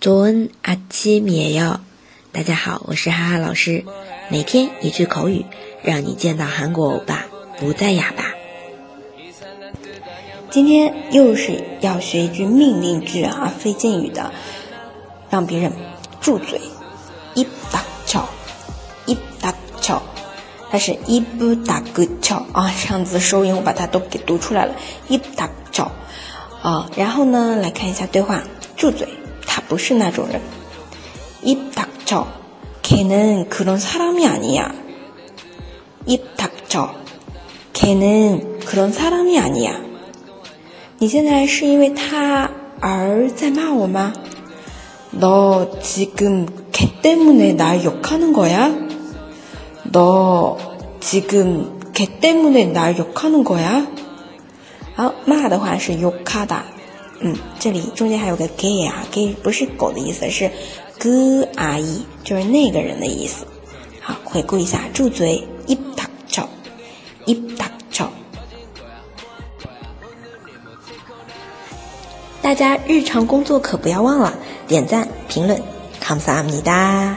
조은아침이에 요。 大家好，我是哈哈老师，每天一句口语，让你见到韩国欧巴不再哑巴。今天又是要学一句命令句啊，非敬语的，让别人住嘴。입닥 쳐， 입닥 쳐， 它是입닥그쳐啊，上次收音我把它都给读出来了。입닥쳐啊，然后呢，来看一下对话，住嘴， 他不是那种人。입닥쳐걔는그런사람이아니 야。 입닥쳐걔는그런사람이아니 야。 你现在是因为他而在骂我吗？너지금걔때문에날욕하는거야너지금걔때문에날욕하는거야好，骂的话是욕하 다。 嗯，这里中间还有个 gay 啊，gay 不是狗的意思，是哥阿姨，就是那个人的意思。好，回顾一下，住嘴，입닥 쳐， 입닥 쳐。 大家日常工作可不要忘了点赞、评论，감사합니다。